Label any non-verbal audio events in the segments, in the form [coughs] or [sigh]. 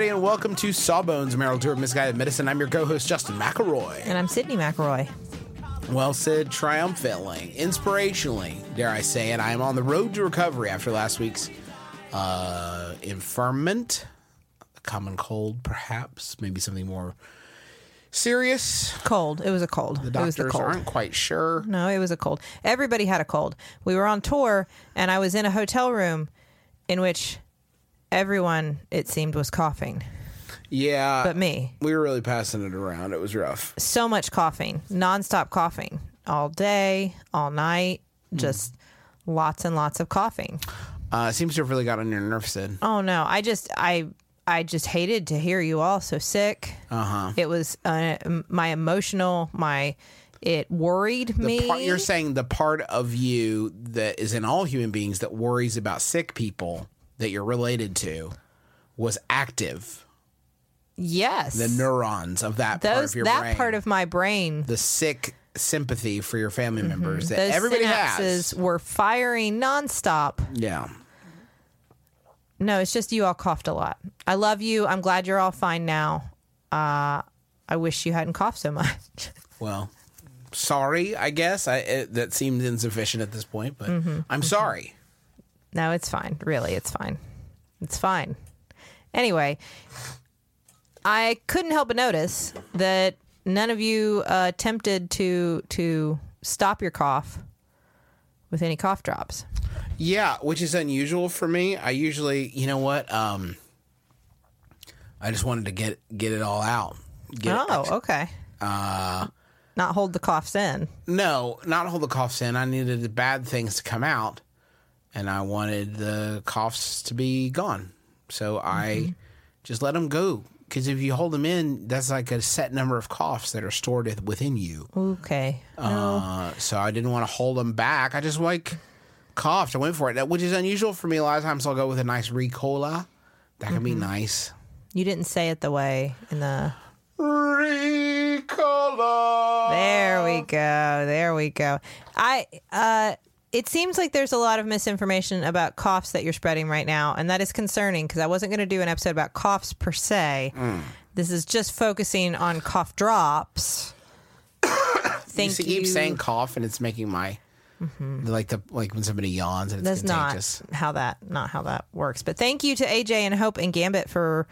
Everybody, and welcome to Sawbones, Marital Tour of Misguided Medicine. I'm your co-host, Justin McElroy. And I'm Sydnee McElroy. Well said, triumphantly, inspirationally, dare I say it. I am on the road to recovery after last week's uh, infirmment, a common cold, perhaps, maybe something more serious. Cold. It was a cold. The it was the doctors cold. aren't quite sure. No, it was a cold. Everybody had a cold. We were on tour, and I was in a hotel room in which everyone, it seemed, was coughing, Yeah, but me. we were really passing it around. It was rough. So much coughing, nonstop coughing, all day, all night, Hmm. just lots and lots of coughing. Uh, it seems to have really got on your nerves, Sid. Oh no, I just I I just hated to hear you all so sick. Uh huh. It was uh, my emotional, my it worried The me. part, you're saying the part of you that is in all human beings that worries about sick people that you're related to was active. yes, The neurons of that part of your that brain, part of my brain the sick sympathy for your family members that those everybody synapses has. were firing nonstop. Yeah. No, it's just you all coughed a lot. I love you. I'm glad you're all fine now. Uh, I wish you hadn't coughed so much. [laughs] Well, sorry. I guess I it, that seems insufficient at this point, but Mm-hmm. I'm sorry. No, it's fine. Really, it's fine. It's fine. Anyway, I couldn't help but notice that none of you uh, attempted to to stop your cough with any cough drops. Yeah, which is unusual for me. I usually, you know what? Um, I just wanted to get get it all out. Get it- Oh, okay. Uh, not hold the coughs in. No, not hold the coughs in. I needed the bad things to come out, and I wanted the coughs to be gone. So I just let them go. Because if you hold them in, that's like a set number of coughs that are stored within you. Okay. Uh, so I didn't want to hold them back. I just like coughed. I went for it, which is unusual for me. A lot of times I'll go with a nice Ricola. That can be nice. You didn't say it the way in the. Ricola. There we go. There we go. I. uh it seems like there's a lot of misinformation about coughs that you're spreading right now, and that is concerning because I wasn't going to do an episode about coughs per se. Mm. This is just focusing on cough drops. [coughs] Thank you you. keep saying cough, and it's making my like the like when somebody yawns and it's That's contagious. not how that not how that works. But thank you to AJ and Hope and Gambit for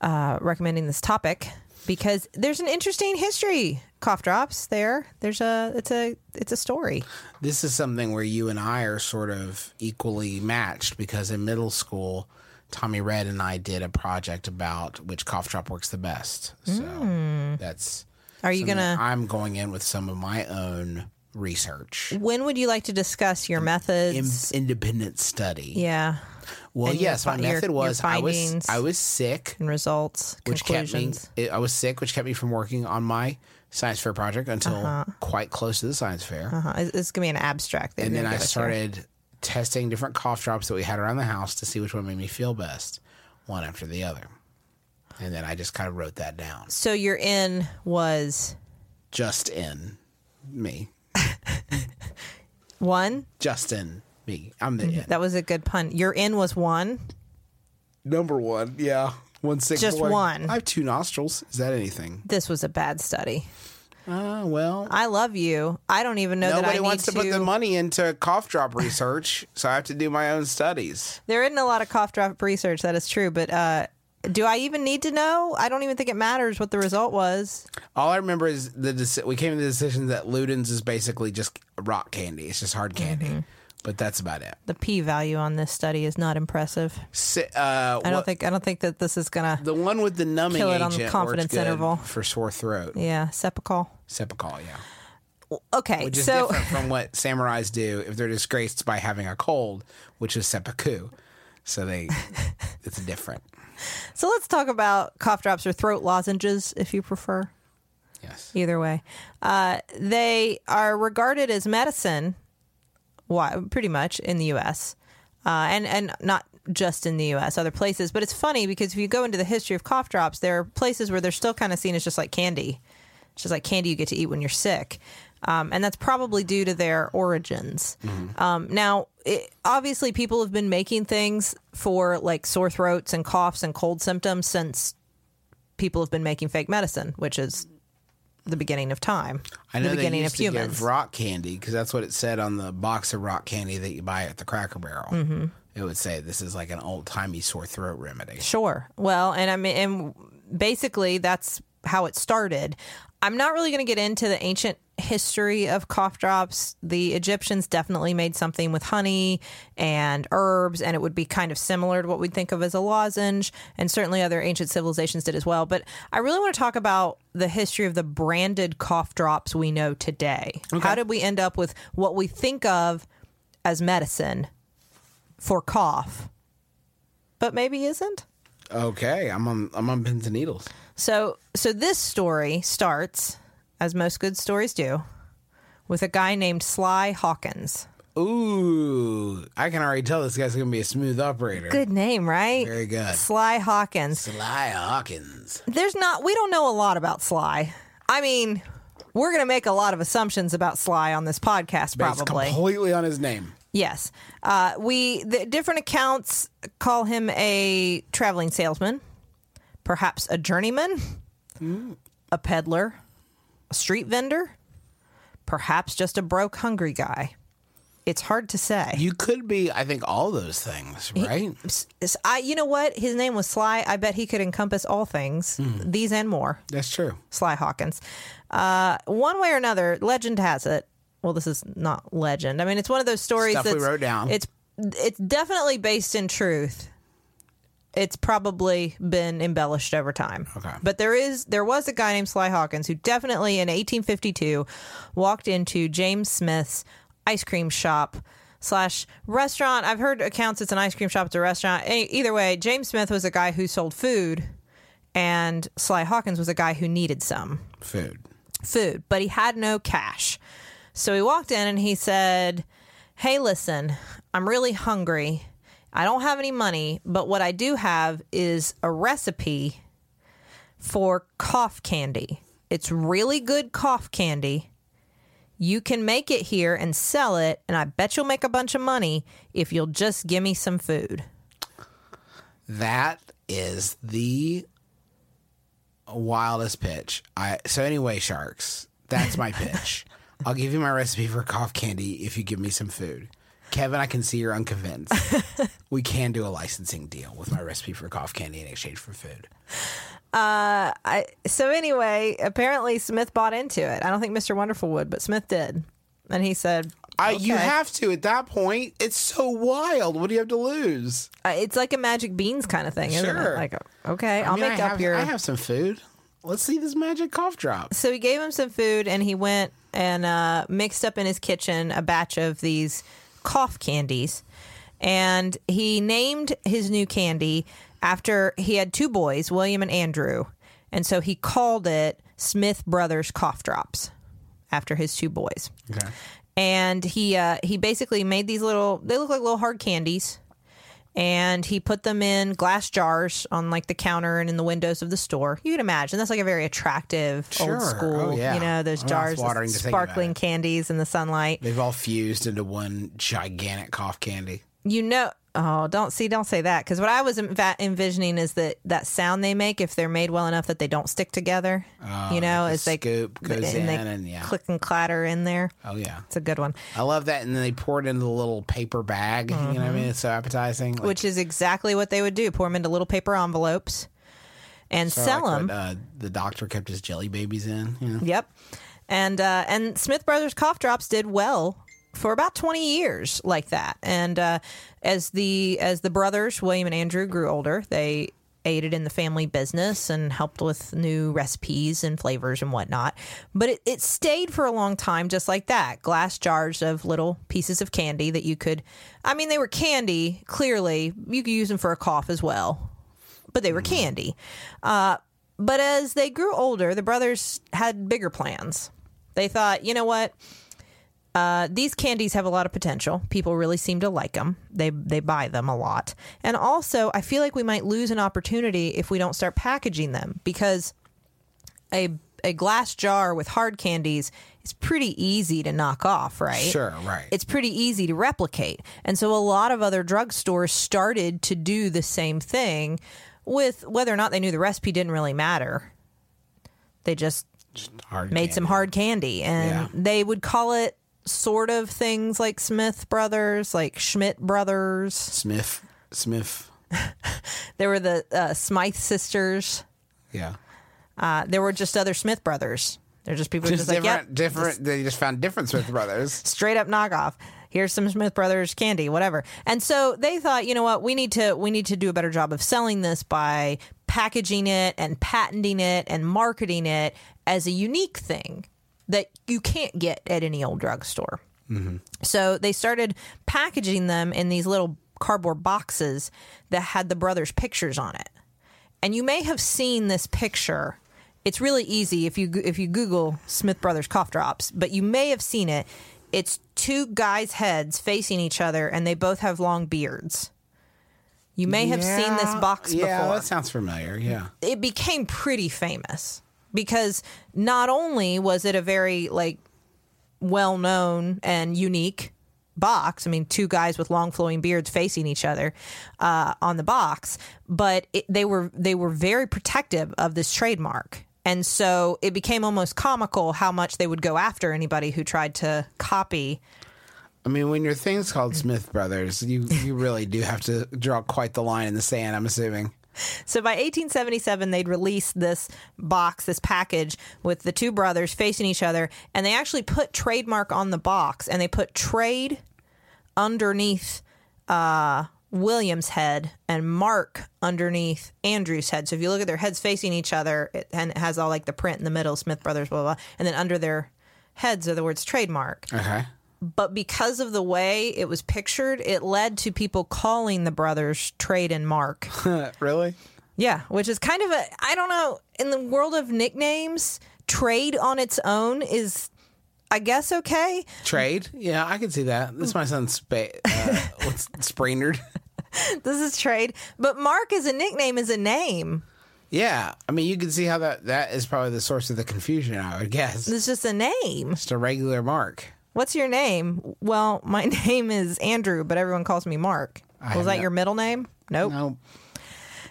uh, recommending this topic because there's an interesting history. Cough drops there. There's a it's a it's a story. This is something where you and I are sort of equally matched because in middle school, Tommy Red and I did a project about which cough drop works the best. So that's. Hmm. Are you gonna? I'm going in with some of my own research, When would you like to discuss your In- methods? independent study. yeah, Well, and your yes, my your- method your was I was. I was sick, and results, which kept me. I was sick, which kept me from working on my science fair project until quite close to the science fair. Uh-huh. It's, it's gonna be an abstract. they're and then I give us here. started testing different cough drops that we had around the house to see which one made me feel best, one after the other. And then I just kind of wrote that down. So your in was Just in me. [laughs] one. Just in me. I'm the in. That was a good pun. Your in was one. Number one. Yeah. One sick Just boy. one. I have two nostrils. Is that anything? This was a bad study. Uh, well, I love you. I don't even know that I nobody need wants to, to. put the money into cough drop research, so I have to do my own studies. There isn't a lot of cough drop research. That is true, but uh, do I even need to know? I don't even think it matters what the result was. All I remember is the deci- we came to the decision that Ludens is basically just rock candy. It's just hard candy, Mm-hmm. But that's about it. The p value on this study is not impressive. Si- uh, I don't what- think. I don't think that this is gonna. the one with the numbing Kill it on agent the confidence interval. for sore throat. Yeah, Cepacol. Cepacol, yeah. Okay, which is so different from [laughs] what samurais do if they're disgraced by having a cold, which is seppuku. So they, [laughs] it's different. so let's talk about cough drops or throat lozenges, if you prefer. Yes. Either way, uh, they are regarded as medicine. Why? Pretty much in the U.S. Uh, and and not just in the U.S. Other places. But it's funny because if you go into the history of cough drops, there are places where they're still kind of seen as just like candy. It's just like candy you get to eat when you're sick. Um, and that's probably due to their origins. Um, now, it, obviously, people have been making things for like sore throats and coughs and cold symptoms since people have been making fake medicine, which is the beginning of time, I know the beginning of humans. give rock candy because that's what it said on the box of rock candy that you buy at the Cracker Barrel. Mm-hmm. It would say this is like an old timey sore throat remedy. Sure. Well, and I mean, and basically that's how it started. I'm not really going to get into the ancient history of cough drops. The Egyptians definitely made something with honey and herbs, and it would be kind of similar to what we'd think of as a lozenge, and certainly other ancient civilizations did as well. But I really want to talk about the history of the branded cough drops we know today. How did we end up with what we think of as medicine for cough, but maybe isn't? Okay, I'm on I'm on pins and needles. So, so this story starts, as most good stories do, with a guy named Sly Hawkins. Ooh, I can already tell this guy's gonna be a smooth operator. Good name, right? Very good. Sly Hawkins. Sly Hawkins. There's not, we don't know a lot about Sly. I mean, we're going to make a lot of assumptions about Sly on this podcast, Based probably. completely on his name. Yes. Uh, we the different accounts call him a traveling salesman, perhaps a journeyman, a peddler, a street vendor, perhaps just a broke hungry guy. It's hard to say. You could be, I think, all those things, right? S- I, you know what? His name was Sly. I bet he could encompass all things, Hmm. these and more. That's true. Sly Hawkins. Uh, one way or another, legend has it. Well, this is not legend. I mean, it's one of those stories Stuff we that's- wrote down. It's it's definitely based in truth. It's probably been embellished over time. Okay. But there is there was a guy named Sly Hawkins who definitely in 1852 walked into James Smith's ice cream shop slash restaurant. I've heard accounts it's an ice cream shop, it's a restaurant. Either way, James Smith was a guy who sold food, and Sly Hawkins was a guy who needed some Food. food, but he had no cash. So he walked in and he said, Hey, listen, I'm really hungry. I don't have any money, but what I do have is a recipe for cough candy. It's really good cough candy. You can make it here and sell it, and I bet you'll make a bunch of money if you'll just give me some food. That is the wildest pitch. I so anyway, sharks. That's my [laughs] pitch. I'll give you my recipe for cough candy if you give me some food. Kevin, I can see you're unconvinced. [laughs] we can do a licensing deal with my recipe for cough candy in exchange for food. Uh, I, so anyway, apparently Smith bought into it. I don't think Mr. Wonderful would, but Smith did. And he said, I, You have to at that point. It's so wild. What do you have to lose? Uh, it's like a magic beans kind of thing, isn't Sure. it? Like, okay, I I'll mean, make I up have, your. I have some food. Let's see this magic cough drop. So he gave him some food, and he went and uh, mixed up in his kitchen a batch of these cough candies, and he named his new candy after he had two boys, William and Andrew, and so he called it Smith Brothers Cough Drops after his two boys. Okay. and he uh, he basically made these little they look like little hard candies and he put them in glass jars on like the counter and in the windows of the store you can imagine that's like a very attractive Sure. old school Oh, yeah. you know those oh, mouth's jars with to think about sparkling candies in the sunlight They've all fused into one gigantic cough candy. you know Oh, don't see, don't say that. Because what I was enva- envisioning is that that sound they make, if they're made well enough that they don't stick together, you know, Oh, like the as they scoop goes and in they and yeah. click and clatter in there. Oh yeah. It's a good one, I love that, and then they pour it into the little paper bag. You know what I mean? It's so appetizing. Like, which is exactly what they would do: pour them into little paper envelopes and of sell like them. what, uh, the doctor kept his jelly babies in. You know? Yep. And uh, and Smith Brothers cough drops did well for about 20 years like that. And uh, as the as the brothers William and Andrew grew older, they aided in the family business and helped with new recipes and flavors and whatnot. But it, it stayed for a long time just like that. Glass jars of little pieces of candy that you could I mean they were candy, clearly. You could use them for a cough as well. But they were candy. Uh, but as they grew older, the brothers had bigger plans. They thought, you know what? Uh, these candies have a lot of potential. People really seem to like them. They they buy them a lot. And also, I feel like we might lose an opportunity if we don't start packaging them because a a glass jar with hard candies is pretty easy to knock off, right? Sure, right. It's pretty easy to replicate. And so a lot of other drugstores started to do the same thing with whether or not they knew the recipe didn't really matter. They just Hard made some hard candy and Yeah. they would call it sort of things like Smith Brothers, like Schmidt Brothers. Smith. Smith. [laughs] There were the uh, Smythe sisters. Yeah. Uh, there were just other Smith Brothers. They're just people Just just like, different. yep, different. they just found different Smith brothers. [laughs] straight up knockoff. Here's some Smith Brothers candy, whatever. And so they thought, you know what, we need to we need to do a better job of selling this by packaging it and patenting it and marketing it as a unique thing that you can't get at any old drugstore. So they started packaging them in these little cardboard boxes that had the brothers' pictures on it. And you may have seen this picture. It's really easy if you if you Google Smith Brothers cough drops, but you may have seen it. It's two guys' heads facing each other, and they both have long beards. You may have seen this Yeah, box Yeah, before that sounds familiar. Yeah. it became pretty famous because not only was it a very like well known and unique box. I mean, two guys with long flowing beards facing each other uh, on the box, but it, they were they were very protective of this trademark. And so it became almost comical how much they would go after anybody who tried to copy. I mean, when your thing's called Smith Brothers, you you really do have to draw quite the line in the sand. I'm assuming. [laughs] So by 1877, they'd released this box, this package with the two brothers facing each other, and they actually put trademark on the box, and they put trade underneath uh, William's head and Mark underneath Andrew's head. So if you look at their heads facing each other, it, and it has all like the print in the middle, Smith Brothers, blah blah, blah and then under their heads are the words trademark Okay. But because of the way it was pictured, it led to people calling the brothers Trade and Mark. [laughs] really? Yeah, which is kind of a I don't know in the world of nicknames, trade on its own is I guess okay. Trade? Yeah, I can see that. This my son's spa- uh, [laughs] what's Sprainerd. [laughs] This is trade, but Mark as a nickname is a name. Yeah, I mean, you can see how that that is probably the source of the confusion. I would guess. It's just a name. Just a regular mark. What's your name? Well, [laughs] my name is Andrew, but everyone calls me Mark. Was that no- your middle name? Nope. No,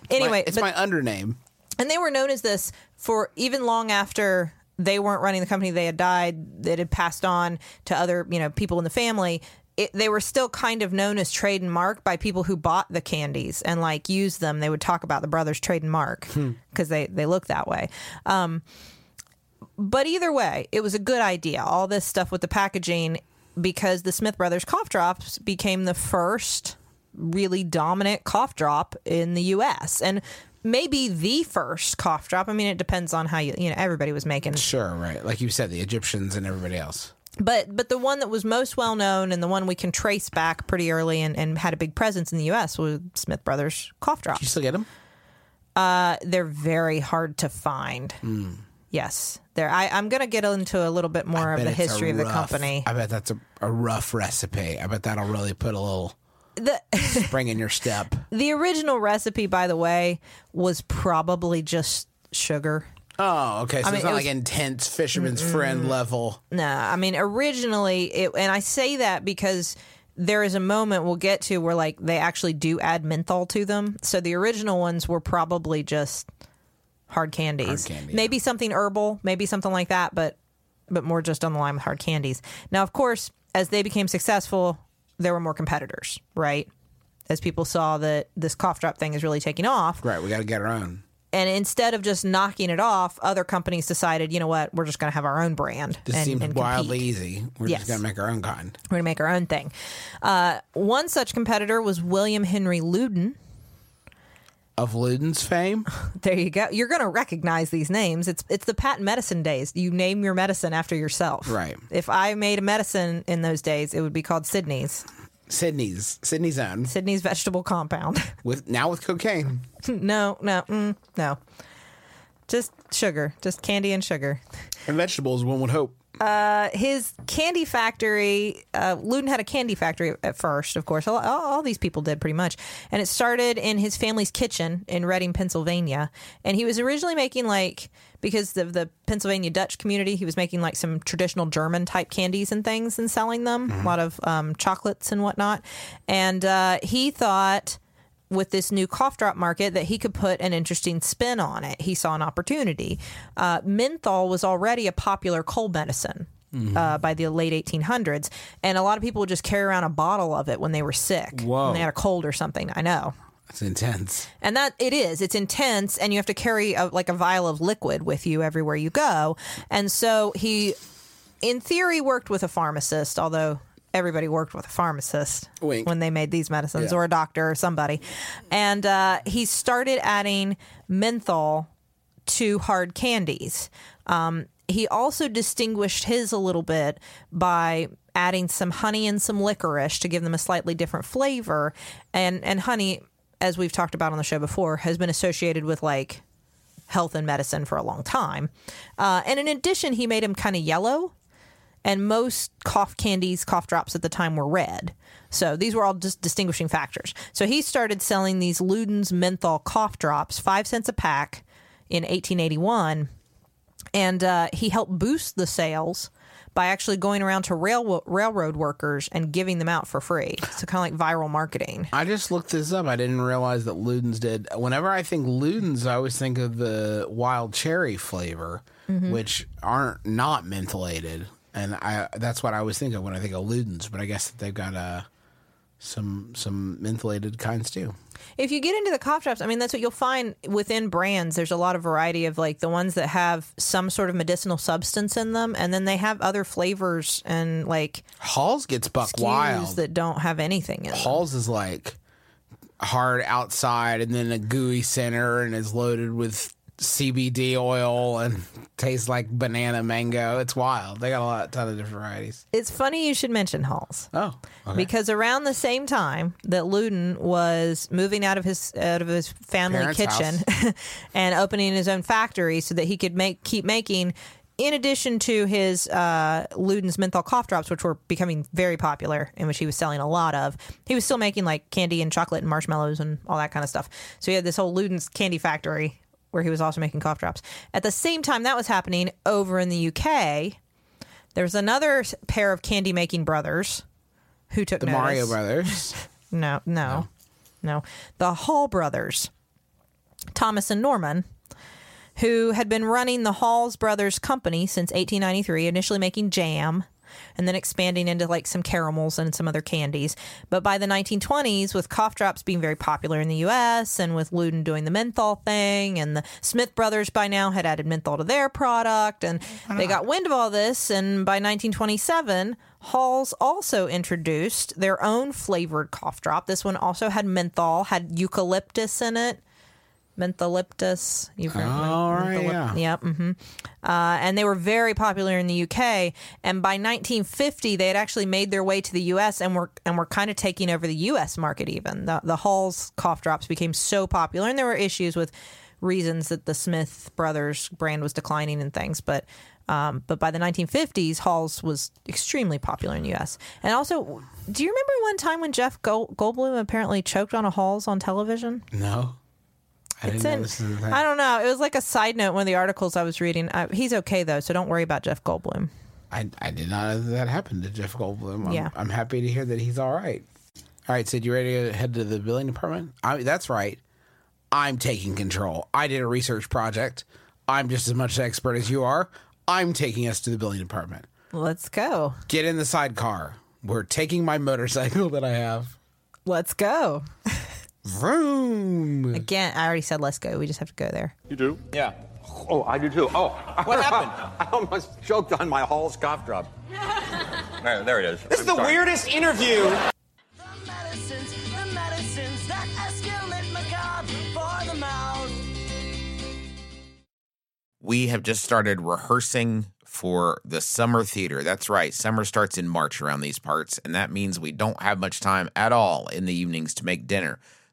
Anyway, it's but- my undername. and they were known as this for even long after they weren't running the company they had died that had passed on to other you know people in the family it, they were still kind of known as trade and mark by people who bought the candies and like used them they would talk about the brothers trade and mark because they they look that way um, but either way it was a good idea all this stuff with the packaging because the smith brothers cough drops became the first really dominant cough drop in the US and maybe the first cough drop. I mean it depends on how you you know everybody was making Sure, right. Like you said, the Egyptians and everybody else. but but the one that was most well known and the one we can trace back pretty early and, and had a big presence in the US was Smith Brothers cough drops. Do You still get them? Uh, they're very hard to find. Yes. They're I, I'm gonna get into a little bit more of the history of the company. I bet that's a, a rough recipe. I bet that'll really put a little The [laughs] spring in your step. the original recipe, by the way, was probably just sugar. Oh, okay. So mean, it's not it like intense fisherman's friend level. No, I mean originally it, and I say that because there is a moment we'll get to where like they actually do add menthol to them. So the original ones were probably just hard candies. Hard candy, maybe something herbal, maybe something like that, but but more just on the line with hard candies. Now, of course, as they became successful, there were more competitors, right? As people saw that this cough drop thing is really taking off, Right, we got to get our own. and instead of just knocking it off, other companies decided, you know what, we're just going to have our own brand. This and, seems and wildly easy. We're Yes. just gonna make our own kind. We're going to make our own thing. Uh, one such competitor was William Henry Luden. Of Luden's fame, [laughs] There you go. You're going to recognize these names. It's it's the patent medicine days. You name your medicine after yourself. Right. If I made a medicine in those days, it would be called Sydnee's. Sydnee's Sydnee's own Sydnee's vegetable compound. [laughs] with now with cocaine. [laughs] no, no, mm, no. Just sugar. Just candy and sugar. And vegetables, one would hope. His candy factory, uh, Luden had a candy factory at first, of course. All, all, all these people did pretty much. And it started in his family's kitchen in Reading, Pennsylvania. And he was originally making like, because of the Pennsylvania Dutch community, he was making like some traditional German type candies and things and selling them, a lot of um, chocolates and whatnot. And uh, he thought with this new cough drop market that he could put an interesting spin on it. He saw an opportunity. Uh, menthol was already a popular cold medicine. Uh, by the late 1800s, and a lot of people would just carry around a bottle of it when they were sick, Whoa. when they had a cold or something. I know, It's intense. and that it is. It's intense, and you have to carry a, like a vial of liquid with you everywhere you go. And so he, in theory, worked with a pharmacist, although everybody worked with a pharmacist Wink. when they made these medicines, Yeah. or a doctor or somebody. And uh, he started adding menthol to hard candies. Um, he also distinguished his a little bit by adding some honey and some licorice to give them a slightly different flavor. And and honey, as we've talked about on the show before, has been associated with like health and medicine for a long time. Uh, and in addition, he made them kind of yellow. And most cough candies, cough drops at the time were red. So these were all just distinguishing factors. So he started selling these Luden's menthol cough drops, five cents a pack, in 1881 and uh, he helped boost the sales by actually going around to rail- railroad workers and giving them out for free. So kind of like viral marketing. I just looked this up. I didn't realize that Luden's did. Whenever I think Luden's, I always think of the wild cherry flavor, Mm-hmm. which aren't not mentholated, and I that's what I always think of when I think of Luden's. But I guess that they've got uh, some some mentholated kinds too. If you get into the cough drops, I mean, that's what you'll find within brands. There's a lot of variety of like the ones that have some sort of medicinal substance in them, and then they have other flavors and like Halls gets buck wild. that don't have anything in them. Halls is like hard outside and then a gooey center and is loaded with CBD oil and tastes like banana mango. It's wild. They got a lot, ton of different varieties. It's funny you should mention Halls. Oh, okay. because around the same time that Luden was moving out of his out of his family Parents' kitchen [laughs] and opening his own factory so that he could make keep making in addition to his uh, Luden's menthol cough drops, which were becoming very popular and which he was selling a lot of, he was still making like candy and chocolate and marshmallows and all that kind of stuff. So he had this whole Luden's candy factory where he was also making cough drops. At the same time that was happening over in the UK, there was another pair of candy making brothers who took the notice. Mario Brothers. [laughs] No, no, no. The Hall brothers, Thomas and Norman, who had been running the Halls Brothers Company since 1893, initially making jam and then expanding into like some caramels and some other candies. But by the 1920s, with cough drops being very popular in the US and with Luden doing the menthol thing, and the Smith brothers by now had added menthol to their product, and they ah. got wind of all this. And by 1927, Halls also introduced their own flavored cough drop. This one also had menthol, had eucalyptus in it. Mentholyptus. You've heard Oh, right, yeah. Yep. hmm Uh, and they were very popular in the UK. And by 1950, they had actually made their way to the US and were and were kind of taking over the US market. Even the the Hall's cough drops became so popular, and there were issues with reasons that the Smith Brothers brand was declining and things, but. Um, but by the 1950s, Halls was extremely popular in the U.S. And also, do you remember one time when Jeff Goldblum apparently choked on a Halls on television? No, I It's in- this is a. I don't know. It was like a side note. One of the articles I was reading. Uh, he's okay though, so don't worry about Jeff Goldblum. I, I did not know that, that happened to Jeff Goldblum. I'm, Yeah. I'm happy to hear that he's all right. All right, Sid, you ready to head to the billing department? I, that's right. I'm taking control. I did a research project. I'm just as much an expert as you are. I'm taking us to the billing department. Let's go. Get in the sidecar. We're taking my motorcycle [laughs] that I have. Let's go. [laughs] Vroom. Again, I already said let's go. We just have to go there. You do? Yeah. Oh, I do too. Oh, What happened? [laughs] I almost choked on my Hall's cough drop. There, there it is. This is the weirdest interview. The medicines, the medicines that escalate macabre for the mouth. we have just started rehearsing for the summer theater. That's right. Summer starts in March around these parts, and that means we don't have much time at all in the evenings to make dinner.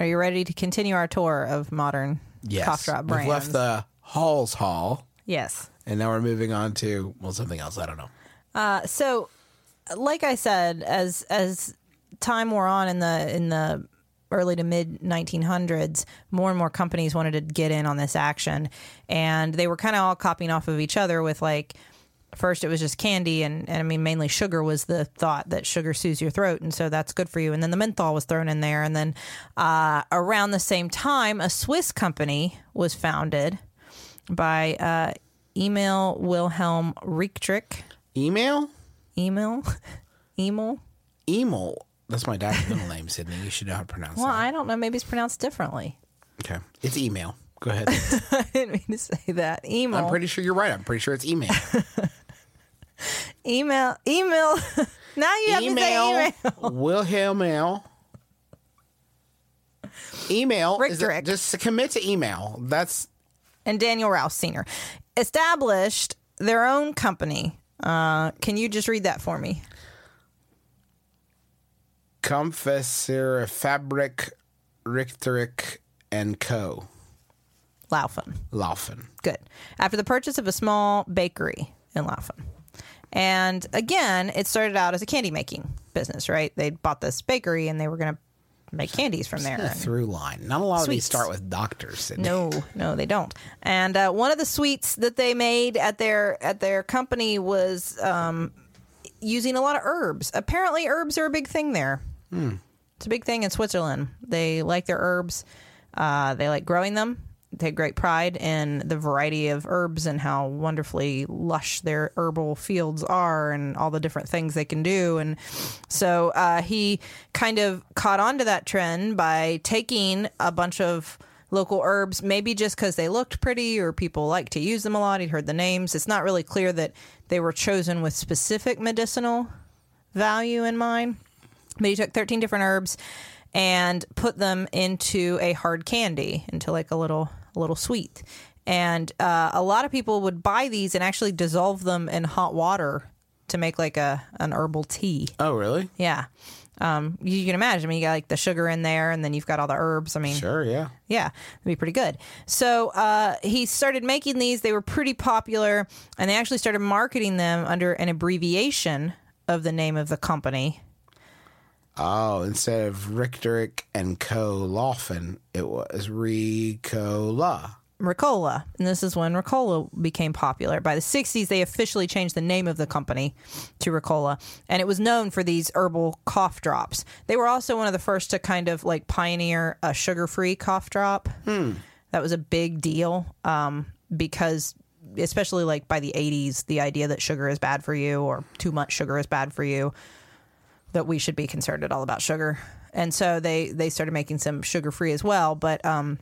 Are you ready to continue our tour of modern Yes. cough drop We've left the Halls Hall, yes. and now we're moving on to well something else. I don't know. Uh, so, like I said, as as time wore on in the in the early to mid 1900s, more and more companies wanted to get in on this action, and they were kind of all copying off of each other with like. First, it was just candy, and, and I mean, mainly sugar was the thought that sugar soothes your throat, and so that's good for you. And then the menthol was thrown in there, and then uh, around the same time, a Swiss company was founded by uh, Emil Wilhelm Rietrich. Email, Email, [laughs] email. email. That's my dad's middle name, Sydnee. You should know how to pronounce it. Well, that. I don't know. Maybe it's pronounced differently. Okay, it's email. Go [laughs] ahead. I didn't mean to say that. Email. I'm pretty sure you're right. I'm pretty sure it's email. [laughs] email. Email. [laughs] now you have to say email. Wilhelm mail. [laughs] Email. Rick is just commit to email. That's And Daniel Rouse Sr. established their own company. Uh, can you just read that for me? Confessor Fabric Richterich and Co. Laufen. Laufen. Good. After the purchase of a small bakery in Laufen. And again, it started out as a candy making business, right? They bought this bakery and they were going to make candies from there. Through line. Not a lot of these Sweets. start with doctors. Sydnee. No, no, they don't. And uh, one of the sweets that they made at their at their company was um, using a lot of herbs. Apparently, herbs are a big thing there. It's a big thing in Switzerland. They like their herbs. Uh, they like growing them. Take great pride in the variety of herbs and how wonderfully lush their herbal fields are and all the different things they can do. And so uh, he kind of caught on to that trend by taking a bunch of local herbs, maybe just because they looked pretty or people like to use them a lot. He'd heard the names. It's not really clear that they were chosen with specific medicinal value in mind. But he took 13 different herbs and put them into a hard candy, into like a little a little sweet. And uh, a lot of people would buy these and actually dissolve them in hot water to make like a an herbal tea. Oh, really? Yeah. Um, you can imagine. I mean, you got like the sugar in there, and then you've got all the herbs. I mean, Sure, yeah. yeah, it'd be pretty good. So uh, he started making these. They were pretty popular, and they actually started marketing them under an abbreviation of the name of the company. Oh, instead of Richterich and Co. Laufen, it was Ricola. Ricola. And this is when Ricola became popular. By the 60s, they officially changed the name of the company to Ricola. And it was known for these herbal cough drops. They were also one of the first to kind of like pioneer a sugar free cough drop. That was a big deal um, because, especially like by the 80s, the idea that sugar is bad for you or too much sugar is bad for you that we should be concerned at all about sugar. And so they they started making some sugar free as well. But um,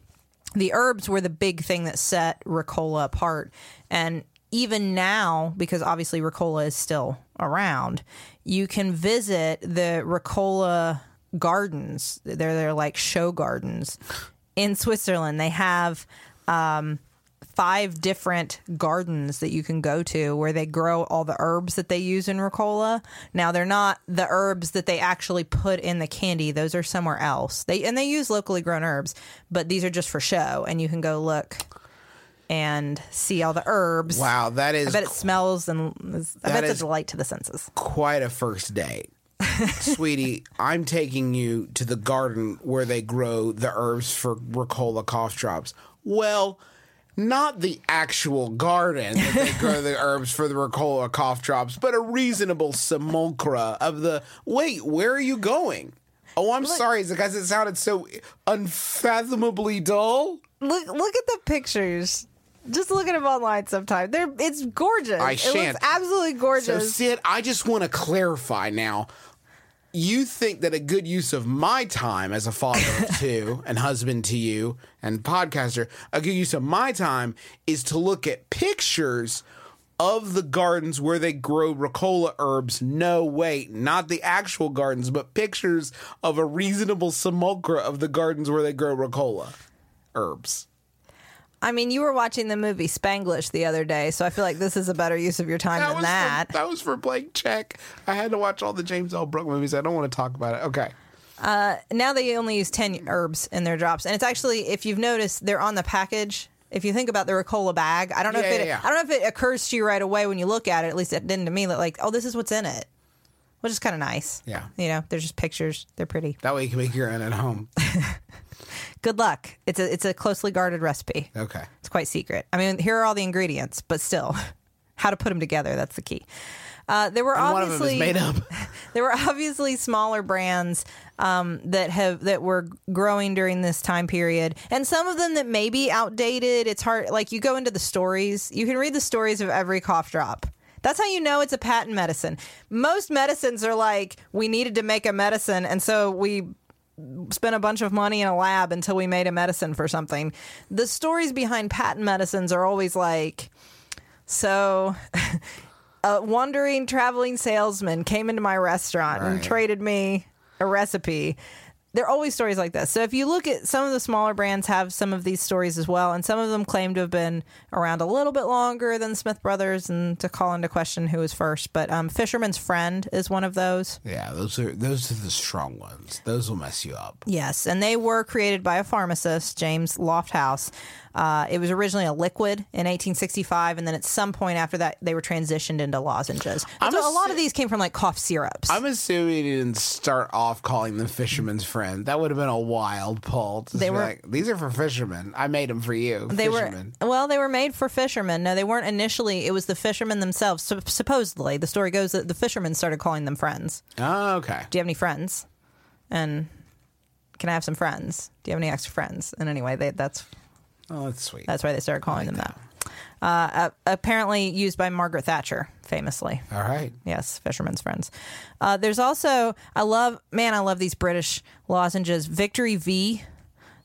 the herbs were the big thing that set Ricola apart. And even now, because obviously Ricola is still around, you can visit the Ricola gardens. They're they're like show gardens in Switzerland. They have um, five different gardens that you can go to where they grow all the herbs that they use in Ricola. Now they're not the herbs that they actually put in the candy; those are somewhere else. They and they use locally grown herbs, but these are just for show, and you can go look and see all the herbs. Wow, that is I bet it smells and is, I bet it's a delight to the senses. quite a first date. [laughs] Sweetie, I'm taking you to the garden where they grow the herbs for Ricola cough drops. Well, not the actual garden that they grow the [laughs] herbs for the Ricola uh, cough drops, but a reasonable simulacra of the. Wait, where are you going? Oh, I'm sorry. Is it because it sounded so unfathomably dull? Look look at the pictures. Just look at them online sometime. They're it's gorgeous. I It shan't. looks absolutely So, gorgeous. Sid, I just want to clarify now. You think that a good use of my time as a father [laughs] of two and husband to you and podcaster, a good use of my time is to look at pictures of the gardens where they grow Ricola herbs. No, wait, not the actual gardens, but pictures of a reasonable simulacra of the gardens where they grow Ricola herbs. I mean, you were watching the movie Spanglish the other day, so I feel like this is a better use of your time than that. For, that was for blank check. I had to watch all the James L. Brooks movies. I don't want to talk about it. Okay. Uh, now they only use 10 herbs in their drops and it's actually if you've noticed they're on the package if you think about the Ricola bag, I don't know Yeah, if it yeah, yeah. I don't know if it occurs to you right away when you look at it. At least it didn't to me. That like, oh, this is what's in it, which is kind of nice. Yeah. you know, they're just pictures. They're pretty. That way you can make your own at home. [laughs] Good luck. It's a it's a closely guarded recipe. Okay. It's quite secret. I mean, here are all the ingredients, but still, [laughs] how to put them together. That's the key. Uh, there were And one of them obviously is made up. [laughs] there were obviously smaller brands um, that have that were growing during this time period, and some of them that may be outdated. It's hard. Like you go into the stories, you can read the stories of every cough drop. That's how you know it's a patent medicine. Most medicines are like we needed to make a medicine, and so we spent a bunch of money in a lab until we made a medicine for something. The stories behind patent medicines are always like so [laughs] a wandering traveling salesman came into my restaurant and traded me a recipe there are always stories like this. So if you look at some of the smaller brands have some of these stories as well, and some of them claim to have been around a little bit longer than Smith Brothers, and to call into question who was first. But um, Fisherman's Friend is one of those. Yeah, those are those are the strong ones. Those will mess you up. Yes, and they were created by a pharmacist, James Lofthouse. Uh, it was originally a liquid in 1865, and then at some point after that, they were transitioned into lozenges. So a lot of these came from like cough syrups. I'm assuming you didn't start off calling them fisherman's friend. That would have been a wild pull. to They were- like, these are for fishermen. I made them for you. they fishermen. were well, they were made for fishermen. No, they weren't initially. It was the fishermen themselves. So, supposedly, the story goes that the fishermen started calling them friends. Oh, okay. Do you have any friends? And can I have some friends? Do you have any extra friends? And anyway, they, that's Oh, that's sweet. that's why they started calling them that. Uh, uh, apparently used by Margaret Thatcher, famously. All right. Yes, fisherman's friends. Uh, there's also I love man, I love these British lozenges. Victory V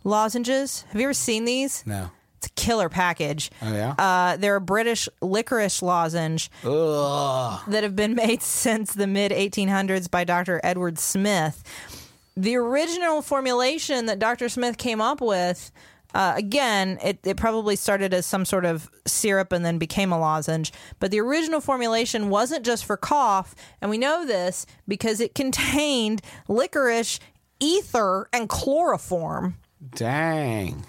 lozenges. Have you ever seen these? No. It's a killer package. Oh yeah. Uh, they're a British licorice lozenge Ugh. that have been made [laughs] since the mid 1800s by Dr. Edward Smith. The original formulation that Dr. Smith came up with, uh, again, it, it probably started as some sort of syrup and then became a lozenge. But the original formulation wasn't just for cough, and we know this because it [laughs] contained licorice, ether, and chloroform. Dang.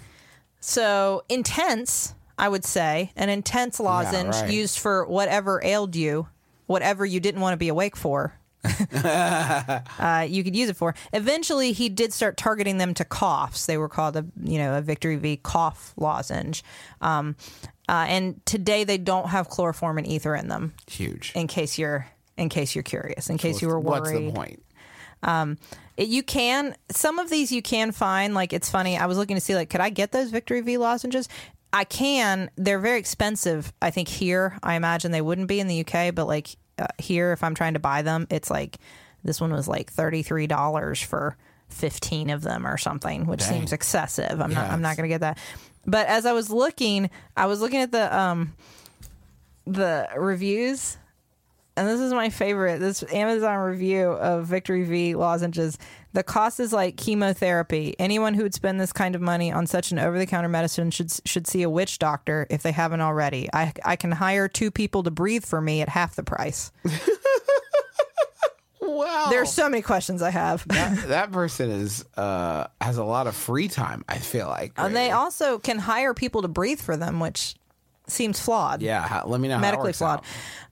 So intense, I would say, an intense lozenge right. used for whatever ailed you, whatever you didn't want to be awake for. [laughs] uh, you could use it for. Eventually, he did start targeting them to coughs. They were called a you know a Victory V cough lozenge. Um, uh, and today they don't have chloroform and ether in them. Huge. In case you're in case you're curious, in case you were worried. What's the point? It, you can some of these you can find like it's funny i was looking to see like could i get those victory v lozenges i can they're very expensive i think here i imagine they wouldn't be in the uk but like uh, here if i'm trying to buy them it's like this one was like $33 for 15 of them or something which seems excessive. I'm not i'm not going to get that. But as i was looking i was looking at the um the reviews and this is my favorite this amazon review of victory v lozenges the cost is like chemotherapy anyone who would spend this kind of money on such an over-the-counter medicine should should see a witch doctor if they haven't already i, I can hire two people to breathe for me at half the price [laughs] Wow. there's so many questions i have that, that person is uh has a lot of free time. I feel like. and they also can hire people to breathe for them which seems flawed Yeah. How, let me know. medically flawed.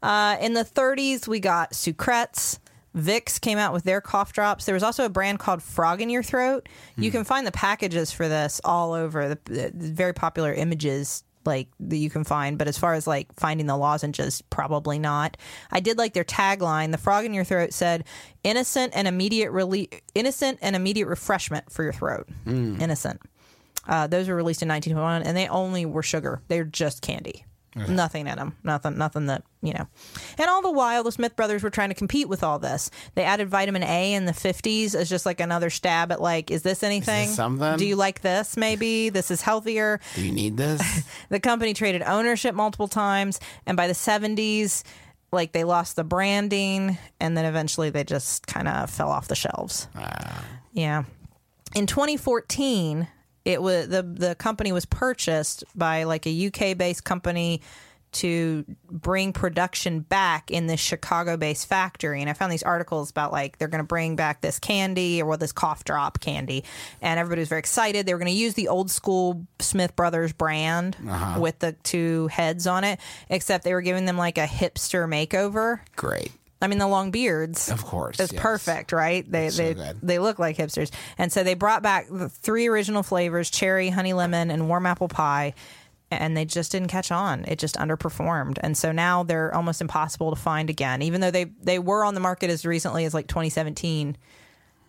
Uh, in the 30s, we got Sucrets. Vicks came out with their cough drops. There was also a brand called Frog in Your Throat. Hmm. You can find the packages for this all over. The, the very popular images like that you can find, but as far as like finding the lozenges, probably not. I did like their tagline. The frog in your throat said, "Innocent and immediate relief, innocent and immediate refreshment for your throat." Hmm. Innocent. Uh, those were released in 1921, and they only were sugar. They're just candy. Nothing in them. Nothing. Nothing that you know. And all the while, the Smith brothers were trying to compete with all this. They added vitamin A in the 50s as just like another stab at like, is this anything? something? Do you like this? Maybe this is healthier. Do you need this? [laughs] The company traded ownership multiple times, and by the 70s, like they lost the branding, and then eventually they just kind of fell off the shelves. Yeah. In 2014, it was the the company was purchased by like a UK based company to bring production back in this Chicago based factory. And I found these articles about like they're going to bring back this candy or well, this cough drop candy. And everybody was very excited. They were going to use the old school Smith Brothers brand uh-huh. with the two heads on it, except they were giving them like a hipster makeover. Great. I mean, the long beards. Of course, It's yes. perfect, right? They so they they look like hipsters. And so they brought back the three original flavors, cherry, honey lemon, and warm apple pie. And they just didn't catch on. It just underperformed. And so now they're almost impossible to find again. Even though they they were on the market as recently as like 2017,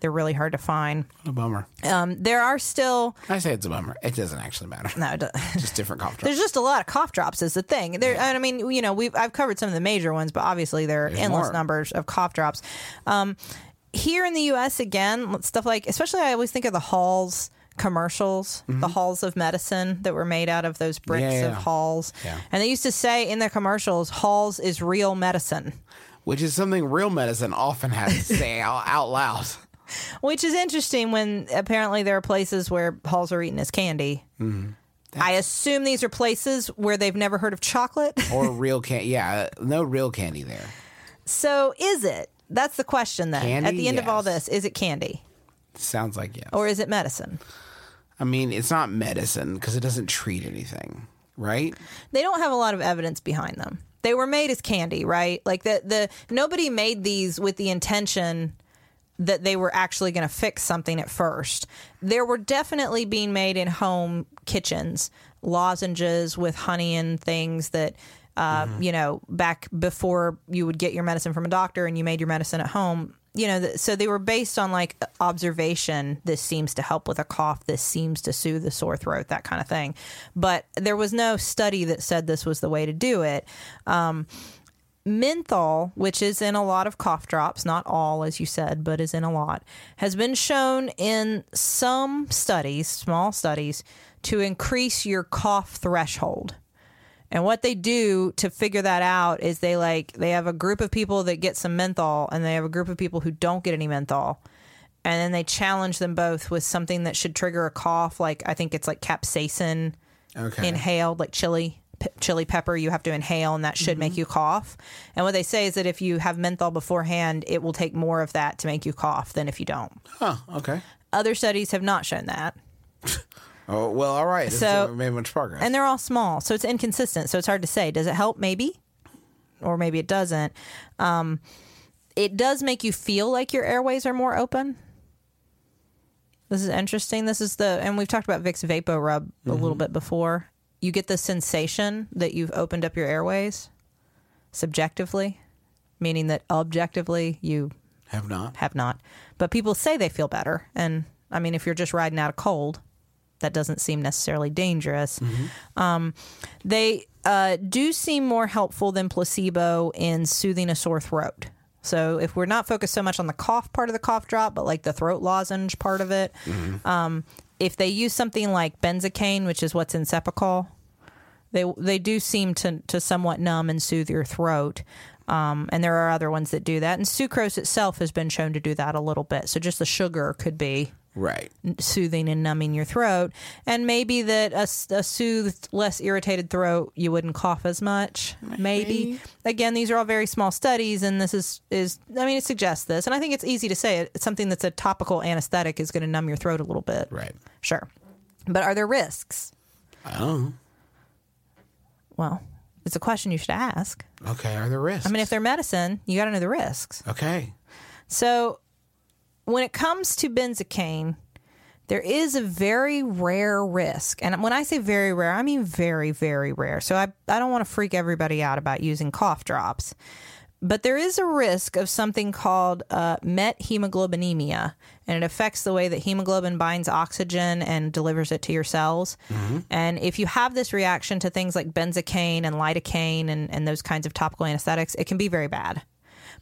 they're really hard to find. A bummer. Um, there are still I say it's a bummer. It doesn't actually matter. no. it do- Just different cough [laughs] drops. There's just a lot of cough drops is the thing. There, and I mean, you know, we've I've covered some of the major ones, but obviously there are There's endless more. numbers of cough drops. Um, here in the U.S., again, stuff like, especially I always think of the Halls commercials, the halls of medicine that were made out of those bricks Mm-hmm. Yeah, yeah, of halls, Yeah. and they used to say in the commercials, "Halls is real medicine." Which is something real medicine often has to say [laughs] out, out loud. Which is interesting when apparently there are places where halls are eaten as candy. Mm-hmm. I assume these are places where they've never heard of chocolate. [laughs] or real candy. Yeah, no real candy there. so is it? That's the question then. At the end of all this, is it candy Sounds like yes. or is it medicine? I mean, it's not medicine because it doesn't treat anything, right? they don't have a lot of evidence behind them. They were made as candy, right? Like the the nobody made these with the intention that they were actually going to fix something at first. There were definitely being made in home kitchens, lozenges with honey and things that uh, you know, back before you would get your medicine from a doctor and you made your medicine at home, you know, th- so they were based on like observation. This seems to help with a cough. This seems to soothe the sore throat, that kind of thing. But there was no study that said this was the way to do it. Um, menthol, which is in a lot of cough drops, not all, as you said, but is in a lot, has been shown in some studies, small studies, to increase your cough threshold. And what they do to figure that out is they like they have a group of people that get some menthol and they have a group of people who don't get any menthol. And then they challenge them both with something that should trigger a cough like I think it's like capsaicin Okay. inhaled like chili p- chili pepper you have to inhale and that should make you cough. And what they say is that if you have menthol beforehand, it will take more of that to make you cough than if you don't. Huh. Okay. Other studies have not shown that. [laughs] Oh well. All right. It's, So- made much progress. and they're all small, so it's inconsistent. So it's hard to say. Does it help? Maybe, or maybe it doesn't. Um, it does make you feel like your airways are more open. This is interesting. This is the, and we've talked about Vicks Vapo Rub a little bit before. You get the sensation that you've opened up your airways subjectively, meaning that objectively you have not. have not. But people say they feel better. And I mean, if you're just riding out a cold, that doesn't seem necessarily dangerous. Um, they uh, do seem more helpful than placebo in soothing a sore throat. So if we're not focused so much on the cough part of the cough drop, but like the throat lozenge part of it, um, if they use something like benzocaine, which is what's in Cepacol, they they do seem to to somewhat numb and soothe your throat. Um, and there are other ones that do that. And sucrose itself has been shown to do that a little bit. So just the sugar could be Right. soothing and numbing your throat. And maybe that a soothed, less irritated throat, you wouldn't cough as much. Maybe. Again, these are all very small studies, and this is, is I mean, it suggests this. And I think it's easy to say it. It's something that's a topical anesthetic is going to numb your throat a little bit. Right. Sure. But are there risks? I don't. Well, it's a question you should ask. Okay. Are there risks? I mean, if they're medicine, you got to know the risks. okay. So, when it comes to benzocaine, there is a very rare risk. And when I say very rare, I mean very, very rare. So, I, I don't want to freak everybody out about using cough drops. But there is a risk of something called uh, methemoglobinemia, and it affects the way that hemoglobin binds oxygen and delivers it to your cells. And if you have this reaction to things like benzocaine and lidocaine and, and those kinds of topical anesthetics, it can be very bad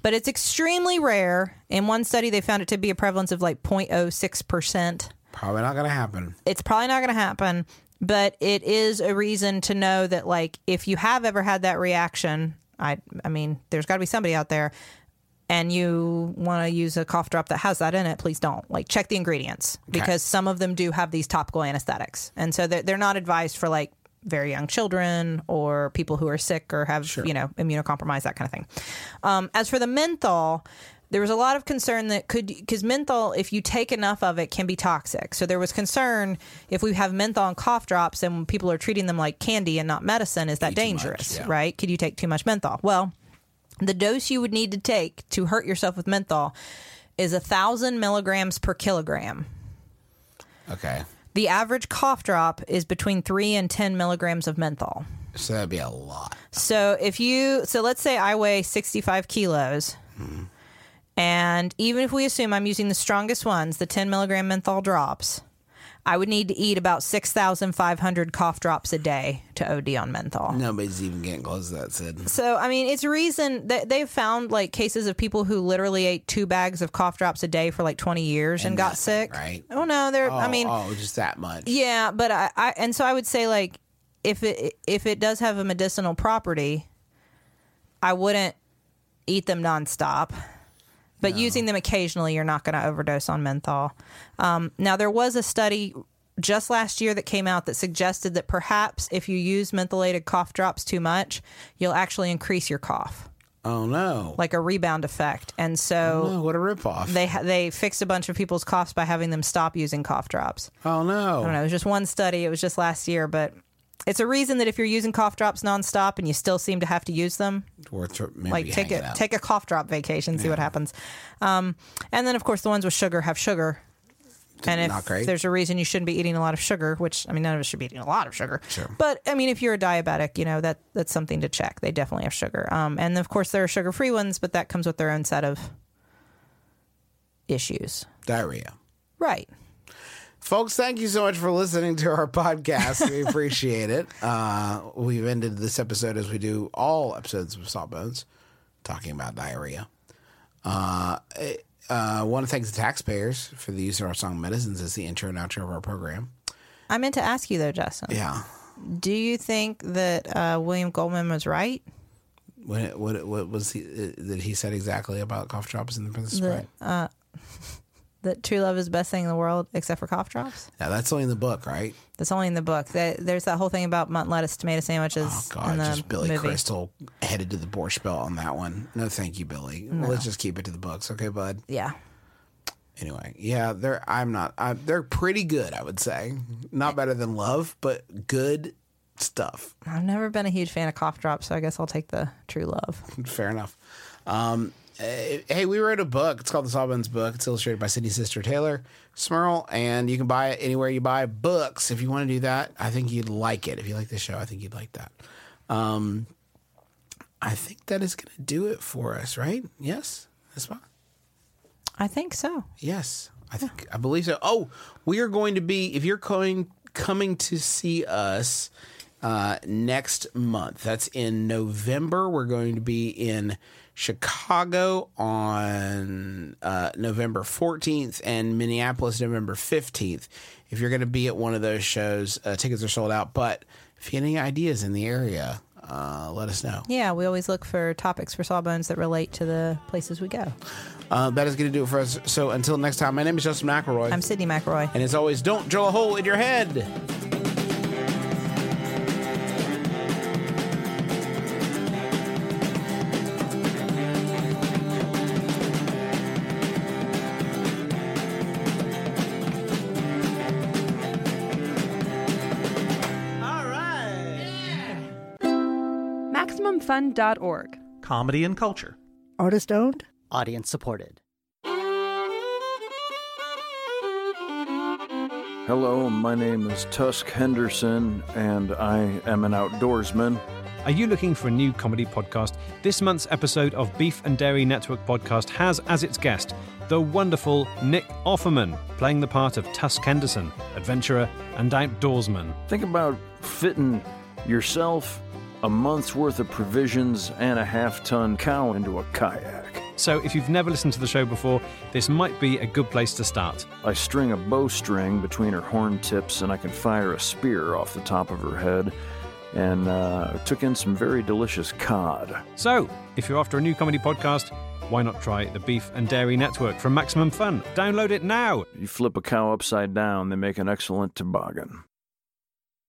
but it's extremely rare. In one study, they found it to be a prevalence of like 0.06%. Probably not going to happen. It's probably not going to happen, but it is a reason to know that, like, if you have ever had that reaction, I, I mean, there's got to be somebody out there, and you want to use a cough drop that has that in it, please don't. Like, check the ingredients because some of them do have these topical anesthetics, and so they're, they're not advised for like very young children or people who are sick or have you know immunocompromised that kind of thing. Um, as for the menthol, there was a lot of concern that could because menthol, if you take enough of it, can be toxic. So there was concern if we have menthol and cough drops and people are treating them like candy and not medicine, is that much, dangerous? yeah. Right? Could you take too much menthol? Well, the dose you would need to take to hurt yourself with menthol is a thousand milligrams per kilogram. Okay. The average cough drop is between three and ten milligrams of menthol. So that'd be a lot. So if you, so let's say I weigh 65 kilos. Mm-hmm. And even if we assume I'm using the strongest ones, the 10 milligram menthol drops, I would need to eat about 6,500 cough drops a day to OD on menthol. Nobody's even getting close to that, Sid. So, I mean, it's a reason that they've found like cases of people who literally ate two bags of cough drops a day for like 20 years and, got nothing, sick. right? Oh, no, they're, Oh, I mean, oh, just that much. yeah, but I, I and so I would say like if it if it does have a medicinal property, I wouldn't eat them nonstop. But using them occasionally, you're not going to overdose on menthol. Um, now, there was a study just last year that came out that suggested that perhaps if you use mentholated cough drops too much, you'll actually increase your cough, Oh no! like a rebound effect. And so oh, what a ripoff! they they fixed a bunch of people's coughs by having them stop using cough drops. oh no! I don't know. It was just one study. It was just last year, but it's a reason that if you're using cough drops nonstop and you still seem to have to use them, Worth tr- maybe like take a out. take a cough drop vacation, see what happens. Um, and then of course the ones with sugar have sugar. And if there's a reason you shouldn't be eating a lot of sugar, which I mean, none of us should be eating a lot of sugar. Sure. But I mean, if you're a diabetic, you know that that's something to check. They definitely have sugar. Um, and of course there are sugar-free ones, but that comes with their own set of issues. diarrhea. Right. Folks, thank you so much for listening to our [laughs] podcast. We appreciate it. Uh, we've ended this episode as we do all episodes of Sawbones, talking about diarrhea. Uh, I want to thank the taxpayers for the use of our song Medicines as the intro and outro of our program. I meant to ask you though, Justin. Yeah. Do you think that uh, William Goldman was right? What, what, what was he uh, that he said exactly about cough drops in the Princess [laughs] Bride? That true love is the best thing in the world except for cough drops? Yeah, that's only in the book, right? That's only in the book. There's that whole thing about mutton lettuce tomato sandwiches Oh God, just Billy movie. Crystal headed to the Borscht Belt on that one. No, thank you, Billy. Let's just keep it to the books, okay, bud. Yeah. Anyway, yeah, they're. I'm not. I, they're pretty good, I would say. Not better than Love, but good stuff. I've never been a huge fan of cough drops, so I guess I'll take the true love. [laughs] Fair enough. Um, eh, hey, we wrote a book. It's called The Sawbones Book. It's illustrated by Sydnee Sister Teylor Smirl, and you can buy it anywhere you buy books. If you want to do that, I think you'd like it. If you like the show, I think you'd like that. Um, I think that is going to do it for us, right? Yes, that's fine. I think so. Yes, I think I believe so. Oh, we are going to be if you're going coming to see us uh, next month. That's in November. We're going to be in Chicago on uh, November 14th and Minneapolis November 15th. If you're going to be at one of those shows, uh, tickets are sold out. But if you have any ideas in the area, uh, let us know. Yeah, we always look for topics for Sawbones that relate to the places we go. Uh, that is going to do it for us. So until next time, my name is Justin McElroy. I'm Sydnee McElroy. And as always, don't drill a hole in your head. MaximumFun.org. comedy and culture. Artist owned? Audience supported. Hello, my name is Tusk Henderson, and I am an outdoorsman. Are you looking for a new comedy podcast? This month's episode of Beef and Dairy Network podcast has as its guest the wonderful Nick Offerman, playing the part of Tusk Henderson, adventurer and outdoorsman. Think about fitting yourself, a month's worth of provisions, and a half ton cow into a kayak. So, if you've never listened to the show before, this might be a good place to start. I string a bowstring between her horn tips, and I can fire a spear off the top of her head. And uh, took in some very delicious cod. So, if you're after a new comedy podcast, why not try the Beef and Dairy Network from Maximum Fun? Download it now. You flip a cow upside down, they make an excellent toboggan.